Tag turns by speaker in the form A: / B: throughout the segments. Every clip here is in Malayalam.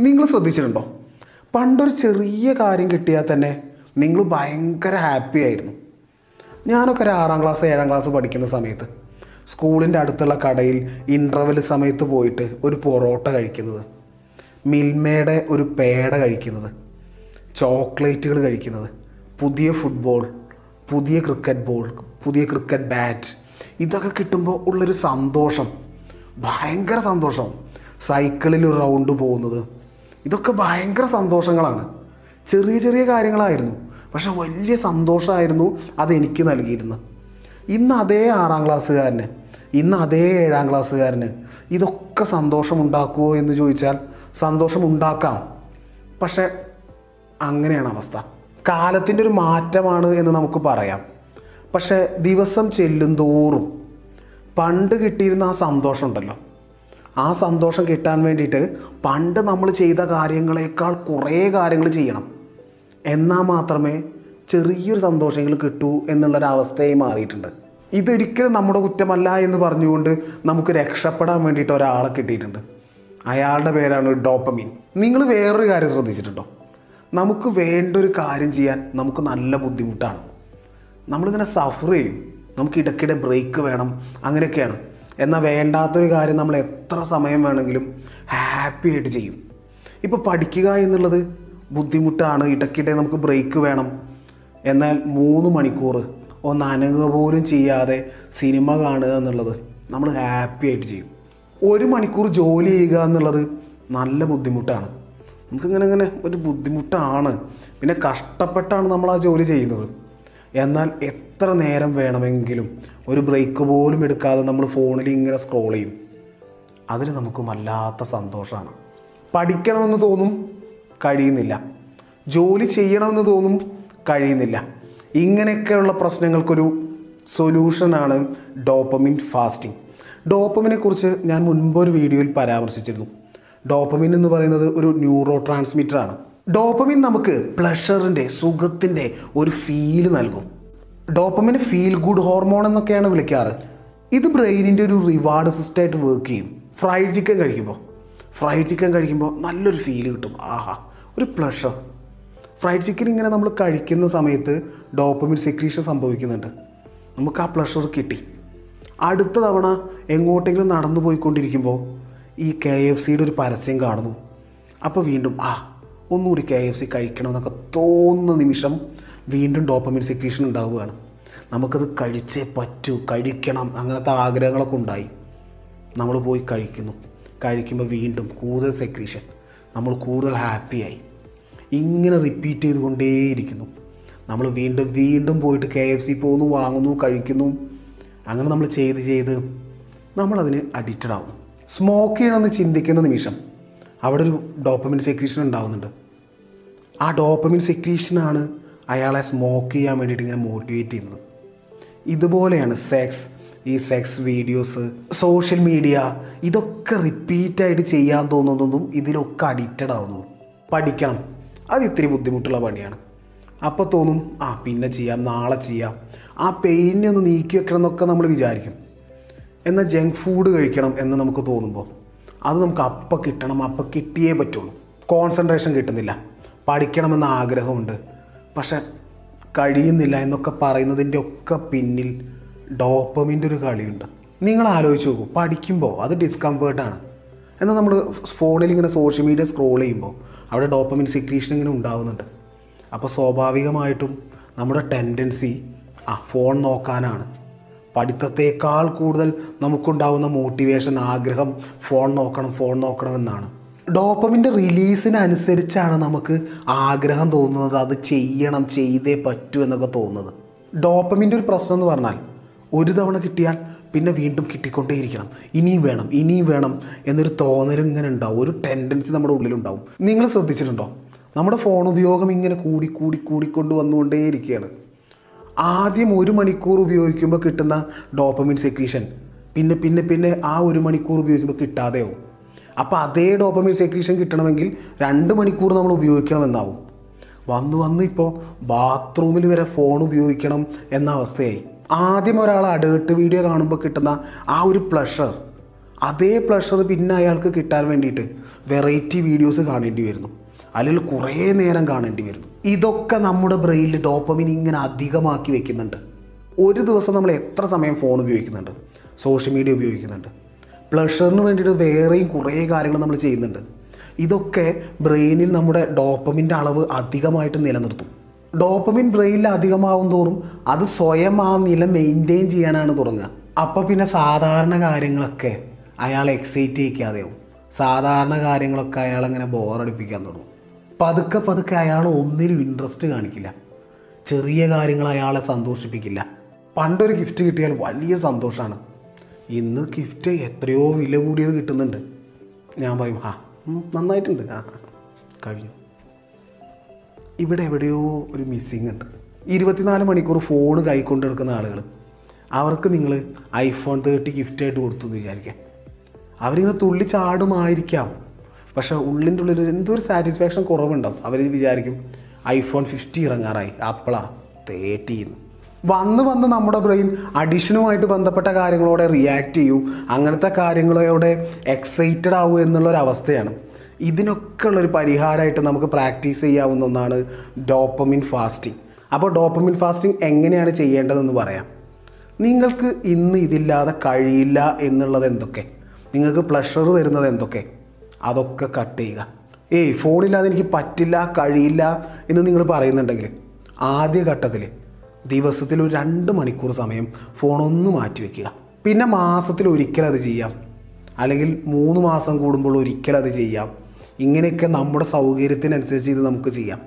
A: നിങ്ങൾ ശ്രദ്ധിച്ചിട്ടുണ്ടോ? പണ്ടൊരു ചെറിയ കാര്യം കിട്ടിയാൽ തന്നെ നിങ്ങൾ ഭയങ്കര ഹാപ്പി ആയിരുന്നു. ഞാനൊക്കെ ഒരു ആറാം ക്ലാസ് ഏഴാം ക്ലാസ് പഠിക്കുന്ന സമയത്ത് സ്കൂളിന്റെ അടുത്തുള്ള കടയിൽ ഇന്റർവെൽ സമയത്ത് പോയിട്ട് ഒരു പൊറോട്ട കഴിക്കുന്നത്. മിൽമയുടെ ഒരു പേട കഴിക്കുന്നത്. ചോക്ലേറ്റുകൾ കഴിക്കുന്നത്. പുതിയ ഫുട്ബോൾ പുതിയ ക്രിക്കറ്റ് ബോൾ പുതിയ ക്രിക്കറ്റ് ബാറ്റ് ഇതൊക്കെ കിട്ടുമ്പോൾ ഉള്ളൊരു സന്തോഷം. ഭയങ്കര സന്തോഷം. സൈക്കിളിൽ ഒരു റൗണ്ട് പോകുന്നത്. ഇതൊക്കെ ഭയങ്കര സന്തോഷങ്ങളാണ്. ചെറിയ ചെറിയ കാര്യങ്ങളായിരുന്നു. പക്ഷെ വലിയ സന്തോഷമായിരുന്നു അതെനിക്ക് നൽകിയിരുന്നത്. ഇന്ന് അതേ ആറാം ക്ലാസ്സുകാരന് ഇന്ന് അതേ ഏഴാം ക്ലാസ്സുകാരന് ഇതൊക്കെ സന്തോഷമുണ്ടാക്കുമോ എന്ന് ചോദിച്ചാൽ സന്തോഷമുണ്ടാക്കാം. പക്ഷെ അങ്ങനെയാണ് അവസ്ഥ. കാലത്തിന്റെ ഒരു മാറ്റമാണ് എന്ന് നമുക്ക് പറയാം. പക്ഷേ ദിവസം ചെല്ലും തോറും പണ്ട് കിട്ടിയിരുന്ന ആ സന്തോഷം ഉണ്ടല്ലോ ആ സന്തോഷം കിട്ടാൻ വേണ്ടിയിട്ട് പണ്ട് നമ്മൾ ചെയ്ത കാര്യങ്ങളെക്കാൾ കുറേ കാര്യങ്ങൾ ചെയ്യണം. എന്നാൽ മാത്രമേ ചെറിയൊരു സന്തോഷങ്ങൾ കിട്ടൂ എന്നുള്ളൊരവസ്ഥയായി മാറിയിട്ടുണ്ട്. ഇതൊരിക്കലും നമ്മുടെ കുറ്റമല്ല എന്ന് പറഞ്ഞുകൊണ്ട് നമുക്ക് രക്ഷപ്പെടാൻ വേണ്ടിയിട്ട് ഒരാളെ കിട്ടിയിട്ടുണ്ട്. അയാളുടെ പേരാണ് ഡോപ്പമീൻ. നിങ്ങൾ വേറൊരു കാര്യം ശ്രദ്ധിച്ചിട്ടുണ്ടോ? നമുക്ക് വേണ്ടൊരു കാര്യം ചെയ്യാൻ നമുക്ക് നല്ല ബുദ്ധിമുട്ടാണ്. നമ്മളിങ്ങനെ സഫർ ചെയ്യും. നമുക്ക് ഇടയ്ക്കിടെ ബ്രേക്ക് വേണം അങ്ങനെയൊക്കെയാണ്. എന്നാൽ വേണ്ടാത്തൊരു കാര്യം നമ്മൾ എത്ര സമയം വേണമെങ്കിലും ഹാപ്പി ആയിട്ട് ചെയ്യും. ഇപ്പോൾ പഠിക്കുക എന്നുള്ളത് ബുദ്ധിമുട്ടാണ്. ഇടയ്ക്കിടെ നമുക്ക് ബ്രേക്ക് വേണം. എന്നാൽ മൂന്ന് മണിക്കൂർ ഒന്ന് അനങ്ങുക പോലും ചെയ്യാതെ സിനിമ കാണുക എന്നുള്ളത് നമ്മൾ ഹാപ്പി ആയിട്ട് ചെയ്യും. ഒരു മണിക്കൂർ ജോലി ചെയ്യുക എന്നുള്ളത് നല്ല ബുദ്ധിമുട്ടാണ്. നമുക്കിങ്ങനെ ഇങ്ങനെ ഒരു ബുദ്ധിമുട്ടാണ്. പിന്നെ കഷ്ടപ്പെട്ടാണ് നമ്മൾ ആ ജോലി ചെയ്യുന്നത്. എന്നാൽ എത്ര നേരം വേണമെങ്കിലും ഒരു ബ്രേക്ക് പോലും എടുക്കാതെ നമ്മൾ ഫോണിൽ ഇങ്ങനെ സ്ക്രോൾ ചെയ്യും. അതിൽ നമുക്ക് വല്ലാത്ത സന്തോഷമാണ്. പഠിക്കണമെന്ന് തോന്നും കഴിയുന്നില്ല. ജോലി ചെയ്യണമെന്ന് തോന്നും കഴിയുന്നില്ല. ഇങ്ങനെയൊക്കെയുള്ള പ്രശ്നങ്ങൾക്കൊരു സൊല്യൂഷനാണ് ഡോപ്പമിൻ ഫാസ്റ്റിംഗ് ഡോപ്പമിനെ കുറിച്ച് ഞാൻ മുൻപ് ഒരു വീഡിയോയിൽ പരാമർശിച്ചിരുന്നു. ഡോപ്പമിൻ എന്ന് പറയുന്നത് ഒരു ന്യൂറോ ട്രാൻസ്മിറ്റർ ആണ്. ഡോപ്പമിൻ നമുക്ക് പ്ലഷറിന്റെ സുഖത്തിന്റെ ഒരു ഫീൽ നൽകും. ഡോപ്പമിന് ഫീൽ ഗുഡ് ഹോർമോൺ എന്നൊക്കെയാണ് വിളിക്കാറ്. ഇത് ബ്രെയിനിന്റെ ഒരു റിവാർഡ് സിസ്റ്റമായിട്ട് വർക്ക് ചെയ്യും. ഫ്രൈഡ് ചിക്കൻ കഴിക്കുമ്പോൾ ഫ്രൈഡ് ചിക്കൻ കഴിക്കുമ്പോൾ നല്ലൊരു ഫീൽ കിട്ടും. ആഹാ ഒരു പ്ലഷർ ഫ്രൈഡ് ചിക്കൻ ഇങ്ങനെ നമ്മൾ കഴിക്കുന്ന സമയത്ത് ഡോപ്പമിൻ സെക്രീഷൻ സംഭവിക്കുന്നുണ്ട്. നമുക്ക് ആ പ്ലഷർ കിട്ടി. അടുത്ത തവണ എങ്ങോട്ടെങ്കിലും നടന്നു പോയിക്കൊണ്ടിരിക്കുമ്പോൾ ഈ കെ എഫ് സിയുടെ ഒരു പരസ്യം കാണുന്നു. അപ്പോൾ വീണ്ടും ആ ഒന്നുകൂടി കെ എഫ് സി കഴിക്കണമെന്നൊക്കെ തോന്നുന്ന നിമിഷം വീണ്ടും ഡോപ്പമിൻ സെക്രീഷൻ ഉണ്ടാവുകയാണ്. നമുക്കത് കഴിച്ചേ പറ്റൂ കഴിക്കണം അങ്ങനത്തെ ആഗ്രഹങ്ങളൊക്കെ ഉണ്ടായി. നമ്മൾ പോയി കഴിക്കുന്നു. കഴിക്കുമ്പോൾ വീണ്ടും കൂടുതൽ സെക്രീഷൻ നമ്മൾ കൂടുതൽ ഹാപ്പിയായി ഇങ്ങനെ റിപ്പീറ്റ് ചെയ്തുകൊണ്ടേയിരിക്കുന്നു. നമ്മൾ വീണ്ടും വീണ്ടും പോയിട്ട് കെ എഫ് സി പോകുന്നു വാങ്ങുന്നു കഴിക്കുന്നു. അങ്ങനെ നമ്മൾ ചെയ്ത് ചെയ്ത് നമ്മളതിന് അഡിക്റ്റഡ് ആവും. സ്മോക്ക് ചെയ്യണമെന്ന് ചിന്തിക്കുന്ന നിമിഷം അവിടെ ഒരു ഡോപ്പമിൻ സെക്രീഷൻ ഉണ്ടാവുന്നുണ്ട്. ആ ഡോപ്പമിൻ സെക്രീഷനാണ് അയാളെ സ്മോക്ക് ചെയ്യാൻ വേണ്ടിയിട്ട് ഇങ്ങനെ മോട്ടിവേറ്റ് ചെയ്യുന്നത്. ഇതുപോലെയാണ് സെക്സ് ഈ സെക്സ് വീഡിയോസ് സോഷ്യൽ മീഡിയ ഇതൊക്കെ റിപ്പീറ്റായിട്ട് ചെയ്യാൻ തോന്നുന്നതും ഇതിലൊക്കെ അഡിക്റ്റഡ് ആവുന്നു. പഠിക്കണം. അത് ഇത്തിരി ബുദ്ധിമുട്ടുള്ള പണിയാണ്. അപ്പോൾ തോന്നും ആ പിന്നെ ചെയ്യാം നാളെ ചെയ്യാം. ആ പെയിനെ ഒന്ന് നീക്കി വെക്കണം എന്നൊക്കെ നമ്മൾ വിചാരിക്കും. എന്നാൽ ജങ്ക് ഫുഡ് കഴിക്കണം എന്ന് നമുക്ക് തോന്നുമ്പോൾ. അത് നമുക്ക് അപ്പം കിട്ടണം അപ്പം കിട്ടിയേ പറ്റുള്ളൂ. കോൺസെൻട്രേഷൻ കിട്ടുന്നില്ല. പഠിക്കണമെന്ന ആഗ്രഹമുണ്ട്. പക്ഷെ കഴിയുന്നില്ല എന്നൊക്കെ പറയുന്നതിന്റെ ഒക്കെ പിന്നിൽ ഡോപ്പമിന്റെ ഒരു കളിയുണ്ട്. നിങ്ങൾ ആലോചിച്ച് നോക്കൂ പഠിക്കുമ്പോൾ അത് ഡിസ്കംഫേർട്ടാണ് എന്നാൽ നമ്മൾ ഫോണിൽ ഇങ്ങനെ സോഷ്യൽ മീഡിയ സ്ക്രോൾ ചെയ്യുമ്പോൾ അവിടെ ഡോപ്പമിൻ സെക്രീഷൻ ഇങ്ങനെ ഉണ്ടാവുന്നുണ്ട്. അപ്പോൾ സ്വാഭാവികമായിട്ടും നമ്മുടെ ടെൻഡൻസി ആ ഫോൺ നോക്കാനാണ്. പഠിത്തത്തേക്കാൾ കൂടുതൽ നമുക്കുണ്ടാവുന്ന മോട്ടിവേഷൻ ആഗ്രഹം ഫോൺ നോക്കണം ഫോൺ നോക്കണം എന്നാണ്. ഡോപ്പമിന്റെ റിലീസിനനുസരിച്ചാണ് നമുക്ക് ആഗ്രഹം തോന്നുന്നത് അത് ചെയ്യണം ചെയ്തേ പറ്റൂ എന്നൊക്കെ തോന്നുന്നത്. ഡോപ്പമിന്റെ ഒരു പ്രശ്നം എന്ന് പറഞ്ഞാൽ ഒരു തവണ കിട്ടിയാൽ പിന്നെ വീണ്ടും കിട്ടിക്കൊണ്ടേയിരിക്കണം. ഇനിയും വേണം ഇനിയും വേണം എന്നൊരു തോന്നൽ ഇങ്ങനെ ഉണ്ടാവും. ഒരു ടെൻഡൻസി നമ്മുടെ ഉള്ളിലുണ്ടാവും. നിങ്ങൾ ശ്രദ്ധിച്ചിട്ടുണ്ടോ? നമ്മുടെ ഫോൺ ഉപയോഗം ഇങ്ങനെ കൂടി കൂടി കൂടിക്കൊണ്ട് വന്നുകൊണ്ടേയിരിക്കുകയാണ് ആദ്യം ഒരു മണിക്കൂർ ഉപയോഗിക്കുമ്പോൾ കിട്ടുന്ന ഡോപ്പമിൻ സെക്രീഷൻ പിന്നെ പിന്നെ പിന്നെ ആ ഒരു മണിക്കൂർ ഉപയോഗിക്കുമ്പോൾ കിട്ടാതെയാവും. അപ്പോൾ അതേ ഡോപ്പമിൻ സെക്രീഷൻ കിട്ടണമെങ്കിൽ രണ്ട് മണിക്കൂർ നമ്മൾ ഉപയോഗിക്കണമെന്നാവും. വന്ന് വന്ന് ഇപ്പോൾ ബാത്റൂമിൽ വരെ ഫോൺ ഉപയോഗിക്കണം എന്ന അവസ്ഥയായി. ആദ്യം ഒരാൾ അഡേർട്ട് വീഡിയോ കാണുമ്പോൾ കിട്ടുന്ന ആ ഒരു പ്ലഷർ അതേ പ്ലഷർ പിന്നെ അയാൾക്ക് കിട്ടാൻ വേണ്ടിയിട്ട് വെറൈറ്റി വീഡിയോസ് കാണേണ്ടി വരുന്നു. അല്ലെങ്കിൽ കുറേ നേരം കാണേണ്ടി വരുന്നു. ഇതൊക്കെ നമ്മുടെ ബ്രെയിനിൽ ഡോപ്പമിൻ ഇങ്ങനെ അധികമാക്കി വെക്കുന്നുണ്ട്. ഒരു ദിവസം നമ്മൾ എത്ര സമയം ഫോൺ ഉപയോഗിക്കുന്നുണ്ട്? സോഷ്യൽ മീഡിയ ഉപയോഗിക്കുന്നുണ്ട്. പ്ലഷറിന് വേണ്ടിയിട്ട് വേറെയും കുറേ കാര്യങ്ങൾ നമ്മൾ ചെയ്യുന്നുണ്ട്. ഇതൊക്കെ ബ്രെയിനിൽ നമ്മുടെ ഡോപ്പമിന്റെ അളവ് അധികമായിട്ട് നിലനിർത്തും. ഡോപ്പമിൻ ബ്രെയിനിൽ അധികമാവും തോറും അത് സ്വയം ആ നില മെയിന്റെയിൻ ചെയ്യാനാണ് തുടങ്ങുക. അപ്പോൾ പിന്നെ സാധാരണ കാര്യങ്ങളൊക്കെ അയാൾ എക്സൈറ്റ് ചെയ്യിക്കാതെയാവും. സാധാരണ കാര്യങ്ങളൊക്കെ അയാൾ അങ്ങനെ ബോറടിപ്പിക്കാൻ തുടങ്ങും. പതുക്കെ പതുക്കെ അയാൾ ഒന്നിലും ഇൻട്രസ്റ്റ് കാണിക്കില്ല. ചെറിയ കാര്യങ്ങൾ അയാളെ സന്തോഷിപ്പിക്കില്ല. പണ്ടൊരു ഗിഫ്റ്റ് കിട്ടിയാൽ വലിയ സന്തോഷമാണ് ഇന്ന് ഗിഫ്റ്റ് എത്രയോ വില കൂടിയത് കിട്ടുന്നുണ്ട്. ഞാൻ പറയും ആ നന്നായിട്ടുണ്ട്. ആ കഴിഞ്ഞു. ഇവിടെ എവിടെയോ ഒരു മിസ്സിങ് ഉണ്ട്. ഇരുപത്തിനാല് മണിക്കൂർ ഫോൺ കൈക്കൊണ്ട് നടക്കുന്ന ആളുകൾ അവർക്ക് നിങ്ങൾ ഐഫോൺ തേർട്ടി ഗിഫ്റ്റായിട്ട് കൊടുത്തു എന്ന് വിചാരിക്കാം. അവരിങ്ങനെ തുള്ളി ചാടുമായിരിക്കാം പക്ഷേ ഉള്ളിന്റെ ഉള്ളിൽ എന്തോ ഒരു സാറ്റിസ്ഫാക്ഷൻ കുറവുണ്ടാവും. അവർ വിചാരിക്കും ഐഫോൺ ഫിഫ്റ്റി ഇറങ്ങാറായി. ആപ്പിളാ തേട്ടീന്ന് വന്ന് വന്ന് നമ്മുടെ ബ്രെയിൻ അഡിഷനുമായിട്ട് ബന്ധപ്പെട്ട കാര്യങ്ങളോടെ റിയാക്ട് ചെയ്യൂ. അങ്ങനത്തെ കാര്യങ്ങളോടെ എക്സൈറ്റഡ് ആവൂ എന്നുള്ളൊരവസ്ഥയാണ് ഇതിനൊക്കെ ഉള്ളൊരു പരിഹാരമായിട്ട് നമുക്ക് പ്രാക്ടീസ് ചെയ്യാവുന്ന ഒന്നാണ് ഡോപ്പമിൻ ഫാസ്റ്റിംഗ് അപ്പോൾ ഡോപ്പമിൻ ഫാസ്റ്റിംഗ് എങ്ങനെയാണ് ചെയ്യേണ്ടതെന്ന് പറയാം. നിങ്ങൾക്ക് ഇന്ന് ഇതില്ലാതെ കഴിയില്ല എന്നുള്ളത് എന്തൊക്കെ? നിങ്ങൾക്ക് പ്ലഷർ തരുന്നത് എന്തൊക്കെ? അതൊക്കെ കട്ട് ചെയ്യുക. ഏയ് ഫോണില്ലാതെ എനിക്ക് പറ്റില്ല കഴിയില്ല എന്ന് നിങ്ങൾ പറയുന്നുണ്ടെങ്കിൽ ആദ്യ ഘട്ടത്തിൽ ദിവസത്തിൽ ഒരു രണ്ട് മണിക്കൂർ സമയം ഫോണൊന്ന് മാറ്റി വയ്ക്കുക പിന്നെ മാസത്തിൽ ഒരിക്കൽ അത് ചെയ്യാം. അല്ലെങ്കിൽ മൂന്ന് മാസം കൂടുമ്പോൾ ഒരിക്കൽ അത് ചെയ്യാം. ഇങ്ങനെയൊക്കെ നമ്മുടെ സൗകര്യത്തിനനുസരിച്ച് ഇത് നമുക്ക് ചെയ്യാം.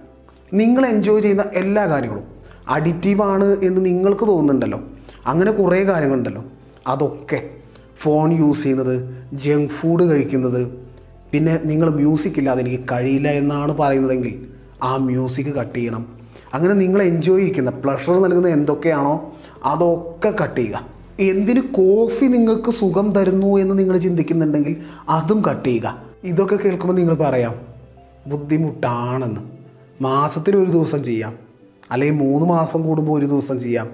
A: നിങ്ങൾ എൻജോയ് ചെയ്യുന്ന എല്ലാ കാര്യങ്ങളും അഡിക്റ്റീവാണ് എന്ന് നിങ്ങൾക്ക് തോന്നുന്നുണ്ടല്ലോ. അങ്ങനെ കുറേ കാര്യങ്ങളുണ്ടല്ലോ. അതൊക്കെ ഫോൺ യൂസ് ചെയ്യുന്നത് ജങ്ക് ഫുഡ് കഴിക്കുന്നത് പിന്നെ നിങ്ങൾ മ്യൂസിക് ഇല്ലാതെ എനിക്ക് കഴിയില്ല എന്നാണ് പറയുന്നതെങ്കിൽ ആ മ്യൂസിക് കട്ട് ചെയ്യണം. അങ്ങനെ നിങ്ങൾ എൻജോയ് ചെയ്യിക്കുന്ന പ്ലഷർ നൽകുന്ന എന്തൊക്കെയാണോ അതൊക്കെ കട്ട് ചെയ്യുക. എന്തിന് കോഫി നിങ്ങൾക്ക് സുഖം തരുന്നു എന്ന് നിങ്ങൾ ചിന്തിക്കുന്നുണ്ടെങ്കിൽ അതും കട്ട് ചെയ്യുക. ഇതൊക്കെ കേൾക്കുമ്പോൾ നിങ്ങൾ പറയാം ബുദ്ധിമുട്ടാണെന്ന്. മാസത്തിൽ ഒരു ദിവസം ചെയ്യാം. അല്ലെങ്കിൽ മൂന്ന് മാസം കൂടുമ്പോൾ ഒരു ദിവസം ചെയ്യാം.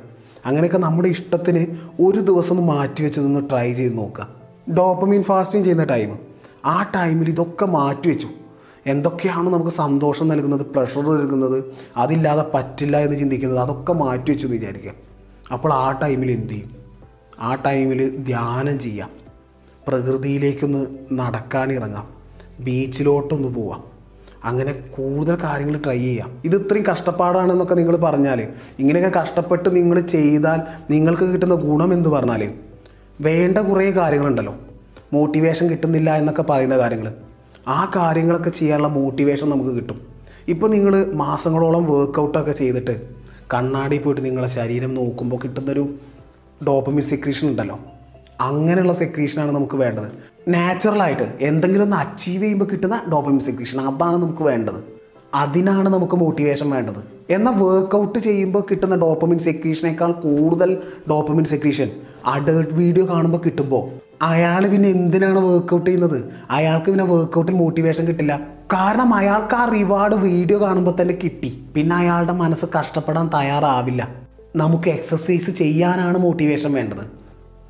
A: അങ്ങനെയൊക്കെ നമ്മുടെ ഇഷ്ടത്തിന് ഒരു ദിവസം ഒന്ന് മാറ്റി വെച്ചതൊന്ന് ട്രൈ ചെയ്ത് നോക്കുക. ഡോപ്പമീൻ ഫാസ്റ്റിംഗ് ചെയ്യുന്ന ടൈം ആ ടൈമിൽ ഇതൊക്കെ മാറ്റി വെച്ചു. എന്തൊക്കെയാണ് നമുക്ക് സന്തോഷം നൽകുന്നത് പ്ലഷർ നൽകുന്നത് അതില്ലാതെ പറ്റില്ല എന്ന് ചിന്തിക്കുന്നത് അതൊക്കെ മാറ്റി വെച്ചു എന്ന് വിചാരിക്കുക. അപ്പോൾ ആ ടൈമിൽ എന്ത് ചെയ്യും? ആ ടൈമിൽ ധ്യാനം ചെയ്യാം പ്രകൃതിയിലേക്കൊന്ന് നടക്കാൻ ഇറങ്ങാം ബീച്ചിലോട്ടൊന്ന് പോവാം അങ്ങനെ കൂടുതൽ കാര്യങ്ങൾ ട്രൈ ചെയ്യാം ഇത് ഇത്രയും കഷ്ടപ്പാടാണെന്നൊക്കെ നിങ്ങൾ പറഞ്ഞാൽ ഇങ്ങനെയൊക്കെ കഷ്ടപ്പെട്ട് നിങ്ങൾ ചെയ്താൽ നിങ്ങൾക്ക് കിട്ടുന്ന ഗുണം എന്ന് പറഞ്ഞാൽ വേണ്ട കുറേ കാര്യങ്ങളുണ്ടല്ലോ. മോട്ടിവേഷൻ കിട്ടുന്നില്ല എന്നൊക്കെ പറയുന്ന കാര്യങ്ങൾ. ആ കാര്യങ്ങളൊക്കെ ചെയ്യാനുള്ള മോട്ടിവേഷൻ നമുക്ക് കിട്ടും. ഇപ്പോൾ നിങ്ങൾ മാസങ്ങളോളം വർക്കൗട്ടൊക്കെ ചെയ്തിട്ട് കണ്ണാടി പോയിട്ട് നിങ്ങളെ ശരീരം നോക്കുമ്പോൾ കിട്ടുന്നൊരു ഡോപ്പമിൻ സെക്രീഷൻ ഉണ്ടല്ലോ. അങ്ങനെയുള്ള സെക്രീഷനാണ് നമുക്ക് വേണ്ടത്. നാച്ചുറലായിട്ട് എന്തെങ്കിലും ഒന്ന് അച്ചീവ് ചെയ്യുമ്പോൾ കിട്ടുന്ന ഡോപ്പമിൻ സെക്രീഷൻ അതാണ് നമുക്ക് വേണ്ടത്. അതിനാണ് നമുക്ക് മോട്ടിവേഷൻ വേണ്ടത്. എന്നാൽ വർക്കൗട്ട് ചെയ്യുമ്പോൾ കിട്ടുന്ന ഡോപ്പമിൻ സെക്രീഷനേക്കാൾ കൂടുതൽ ഡോപ്പമിൻ സെക്രീഷൻ അഡേർട്ട് വീഡിയോ കാണുമ്പോൾ കിട്ടുമ്പോൾ അയാൾ പിന്നെ എന്തിനാണ് വർക്കൗട്ട് ചെയ്യുന്നത്? അയാൾക്ക് പിന്നെ വർക്കൗട്ടിൽ മോട്ടിവേഷൻ കിട്ടില്ല. കാരണം അയാൾക്ക് ആ റിവാർഡ് വീഡിയോ കാണുമ്പോൾ തന്നെ കിട്ടി. പിന്നെ അയാളുടെ മനസ്സ് കഷ്ടപ്പെടാൻ തയ്യാറാവില്ല. നമുക്ക് എക്സസൈസ് ചെയ്യാനാണ് മോട്ടിവേഷൻ വേണ്ടത്.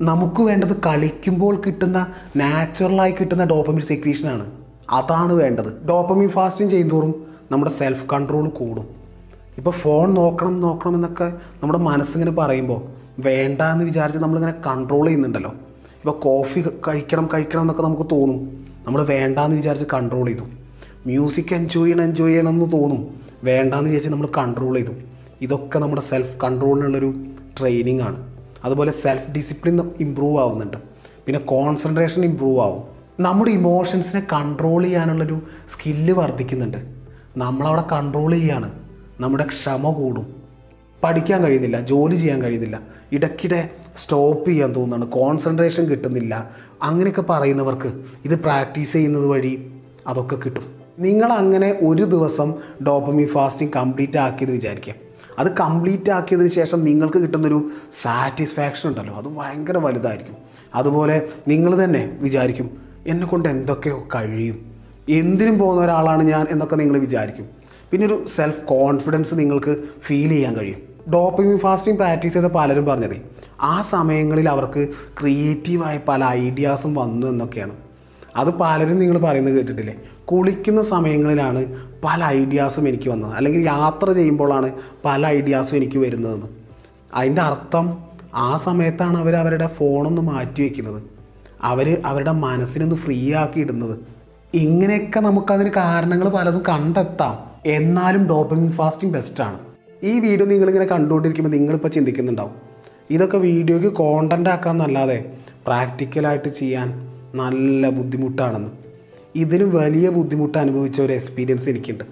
A: നമുക്ക് വേണ്ടത് കളിക്കുമ്പോൾ കിട്ടുന്ന നാച്ചുറലായി കിട്ടുന്ന ഡോപ്പമിൻ സെക്രീഷനാണ് അതാണ് വേണ്ടത്. ഡോപ്പമിൻ ഫാസ്റ്റിംഗ് ചെയ്യുന്തോറും നമ്മുടെ സെൽഫ് കൺട്രോൾ കൂടും. ഇപ്പോൾ ഫോൺ നോക്കണം നോക്കണം എന്നൊക്കെ നമ്മുടെ മനസ്സിങ്ങനെ പറയുമ്പോൾ വേണ്ട എന്ന് വിചാരിച്ച് നമ്മളിങ്ങനെ കൺട്രോൾ ചെയ്യുന്നുണ്ടല്ലോ. ഇപ്പോൾ കോഫി കഴിക്കണം കഴിക്കണം എന്നൊക്കെ നമുക്ക് തോന്നും. നമ്മൾ വേണ്ടാന്ന് വിചാരിച്ച് കൺട്രോൾ ചെയ്തു. മ്യൂസിക് എൻജോയ് ചെയ്യണം എൻജോയ് ചെയ്യണം എന്ന് തോന്നും. വേണ്ടാന്ന് വിചാരിച്ച് നമ്മൾ കൺട്രോൾ ചെയ്തു. ഇതൊക്കെ നമ്മുടെ സെൽഫ് കൺട്രോളിനുള്ളൊരു ട്രെയിനിങ് ആണ്. അതുപോലെ സെൽഫ് ഡിസിപ്ലിൻ ഇമ്പ്രൂവ് ആവുന്നുണ്ട്. പിന്നെ കോൺസെൻട്രേഷൻ ഇമ്പ്രൂവ് ആവും. നമ്മുടെ ഇമോഷൻസിനെ കൺട്രോൾ ചെയ്യാനുള്ളൊരു സ്കില്ല് വർദ്ധിക്കുന്നുണ്ട്. നമ്മളവിടെ കൺട്രോൾ ചെയ്യാണ്. നമ്മുടെ ക്ഷമ കൂടും. പഠിക്കാൻ കഴിയുന്നില്ല ജോലി ചെയ്യാൻ കഴിയുന്നില്ല. ഇടയ്ക്കിടെ സ്റ്റോപ്പ് ചെയ്യാൻ തോന്നുന്നതാണ് കോൺസെൻട്രേഷൻ കിട്ടുന്നില്ല. അങ്ങനെയൊക്കെ പറയുന്നവർക്ക് ഇത് പ്രാക്ടീസ് ചെയ്യുന്നത് വഴി അതൊക്കെ കിട്ടും. നിങ്ങൾ അങ്ങനെ ഒരു ദിവസം ഡോപ്പമി ഫാസ്റ്റിംഗ് കംപ്ലീറ്റ് ആക്കിയത് വിചാരിക്കുക. അത് കംപ്ലീറ്റ് ആക്കിയതിന് ശേഷം നിങ്ങൾക്ക് കിട്ടുന്നൊരു സാറ്റിസ്ഫാക്ഷൻ ഉണ്ടല്ലോ. അത് ഭയങ്കര വലുതായിരിക്കും. അതുപോലെ നിങ്ങൾ തന്നെ വിചാരിക്കും എന്നെ കൊണ്ട് എന്തൊക്കെയോ കഴിയും. എന്തിനും പോകുന്ന ഒരാളാണ് ഞാൻ എന്നൊക്കെ നിങ്ങൾ വിചാരിക്കും. പിന്നെ ഒരു സെൽഫ് കോൺഫിഡൻസ് നിങ്ങൾക്ക് ഫീൽ ചെയ്യാൻ കഴിയും. ഡോപ്പമിൻ ഫാസ്റ്റിംഗ് പ്രാക്ടീസ് ചെയ്ത പലരും പറഞ്ഞത് ആ സമയങ്ങളിൽ അവർക്ക് ക്രിയേറ്റീവായ പല ഐഡിയാസും വന്നു എന്നൊക്കെയാണ്. അത് പലരും നിങ്ങൾ പറയുന്നത് കേട്ടിട്ടില്ലേ? കുളിക്കുന്ന സമയങ്ങളിലാണ് പല ഐഡിയാസും എനിക്ക് വന്നത്. അല്ലെങ്കിൽ യാത്ര ചെയ്യുമ്പോഴാണ് പല ഐഡിയാസും എനിക്ക് വരുന്നതെന്ന്. അതിന്റെ അർത്ഥം ആ സമയത്താണ് അവർ അവരുടെ ഫോണൊന്ന് മാറ്റി വയ്ക്കുന്നത് അവർ അവരുടെ മനസ്സിനൊന്ന് ഫ്രീ ആക്കി ഇടുന്നത്. ഇങ്ങനെയൊക്കെ നമുക്കതിന് കാരണങ്ങൾ പലതും കണ്ടെത്താം. എന്നാലും ഡോപ്പമിൻ ഫാസ്റ്റിംഗ് ബെസ്റ്റാണ് ഈ വീഡിയോ നിങ്ങളിങ്ങനെ കണ്ടുകൊണ്ടിരിക്കുമ്പോൾ നിങ്ങളിപ്പോൾ ചിന്തിക്കുന്നുണ്ടാവും. ഇതൊക്കെ വീഡിയോയ്ക്ക് കോണ്ടന്റ് ആക്കാമെന്നല്ലാതെ പ്രാക്ടിക്കലായിട്ട് ചെയ്യാൻ നല്ല ബുദ്ധിമുട്ടാണെന്ന്. ഇതിന് വലിയ ബുദ്ധിമുട്ട് അനുഭവിച്ച ഒരു എക്സ്പീരിയൻസ് എനിക്കുണ്ട്.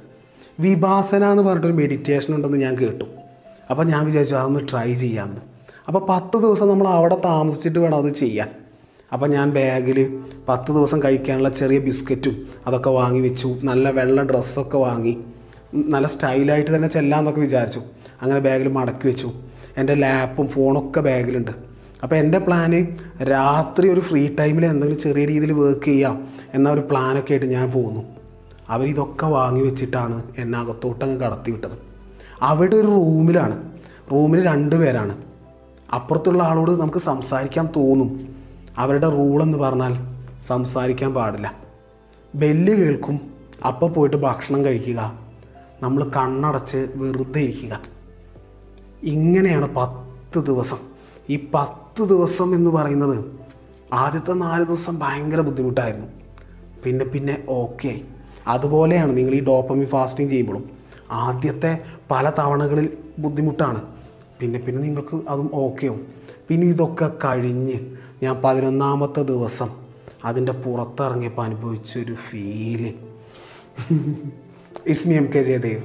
A: വിഭാസന എന്ന് പറഞ്ഞിട്ടൊരു മെഡിറ്റേഷൻ ഉണ്ടെന്ന് ഞാൻ കേട്ടു. അപ്പോൾ ഞാൻ വിചാരിച്ചു അതൊന്ന് ട്രൈ ചെയ്യാമെന്ന് അപ്പോൾ പത്ത് ദിവസം നമ്മൾ അവിടെ താമസിച്ചിട്ട് വേണം അത് ചെയ്യാൻ. അപ്പോൾ ഞാൻ ബാഗിൽ പത്ത് ദിവസം കഴിക്കാനുള്ള ചെറിയ ബിസ്ക്കറ്റും അതൊക്കെ വാങ്ങി വെച്ചു. നല്ല വെള്ള ഡ്രസ്സൊക്കെ വാങ്ങി. നല്ല സ്റ്റൈലായിട്ട് തന്നെ ചെല്ലാമെന്നൊക്കെ വിചാരിച്ചു. അങ്ങനെ ബാഗിൽ മടക്കി വെച്ചു. എന്റെ ലാപ്പും ഫോണൊക്കെ ബാഗിലുണ്ട്. അപ്പോൾ എന്റെ പ്ലാന് രാത്രി ഒരു ഫ്രീ ടൈമിൽ എന്തെങ്കിലും ചെറിയ രീതിയിൽ വർക്ക് ചെയ്യാം എന്ന ഒരു പ്ലാനൊക്കെ ആയിട്ട് ഞാൻ പോകുന്നു അവരിതൊക്കെ വാങ്ങി വെച്ചിട്ടാണ് എന്നെ അകത്തോട്ടങ്ങ് കടത്തി വിട്ടത്. അവിടെ ഒരു റൂമിലാണ്. റൂമിൽ രണ്ട് പേരാണ്. അപ്പുറത്തുള്ള ആളോട് നമുക്ക് സംസാരിക്കാൻ തോന്നും. അവരുടെ റൂളെന്ന് പറഞ്ഞാൽ സംസാരിക്കാൻ പാടില്ല. ബെല്ല് കേൾക്കും. അപ്പോൾ പോയിട്ട് ഭക്ഷണം കഴിക്കുക. നമ്മൾ കണ്ണടച്ച് വെറുതെ ഇരിക്കുക. ഇങ്ങനെയാണ് പത്ത് ദിവസം. ഈ പത്ത് ദിവസം എന്ന് പറയുന്നത് ആദ്യത്തെ നാല് ദിവസം ഭയങ്കര ബുദ്ധിമുട്ടായിരുന്നു. പിന്നെ പിന്നെ ഓക്കെ അതുപോലെയാണ് നിങ്ങൾ ഈ ഡോപ്പമി ഫാസ്റ്റിംഗ് ചെയ്യുമ്പോഴും. ആദ്യത്തെ പല തവണകളിൽ ബുദ്ധിമുട്ടാണ്. പിന്നെ പിന്നെ നിങ്ങൾക്ക് അതും ഓക്കെ ആവും പിന്നെ ഇതൊക്കെ കഴിഞ്ഞ് ഞാൻ പതിനൊന്നാമത്തെ ദിവസം അതിന്റെ പുറത്തിറങ്ങിയപ്പോൾ അനുഭവിച്ചൊരു ഫീൽ ഇസ്മി എം കെ ജയദേവ്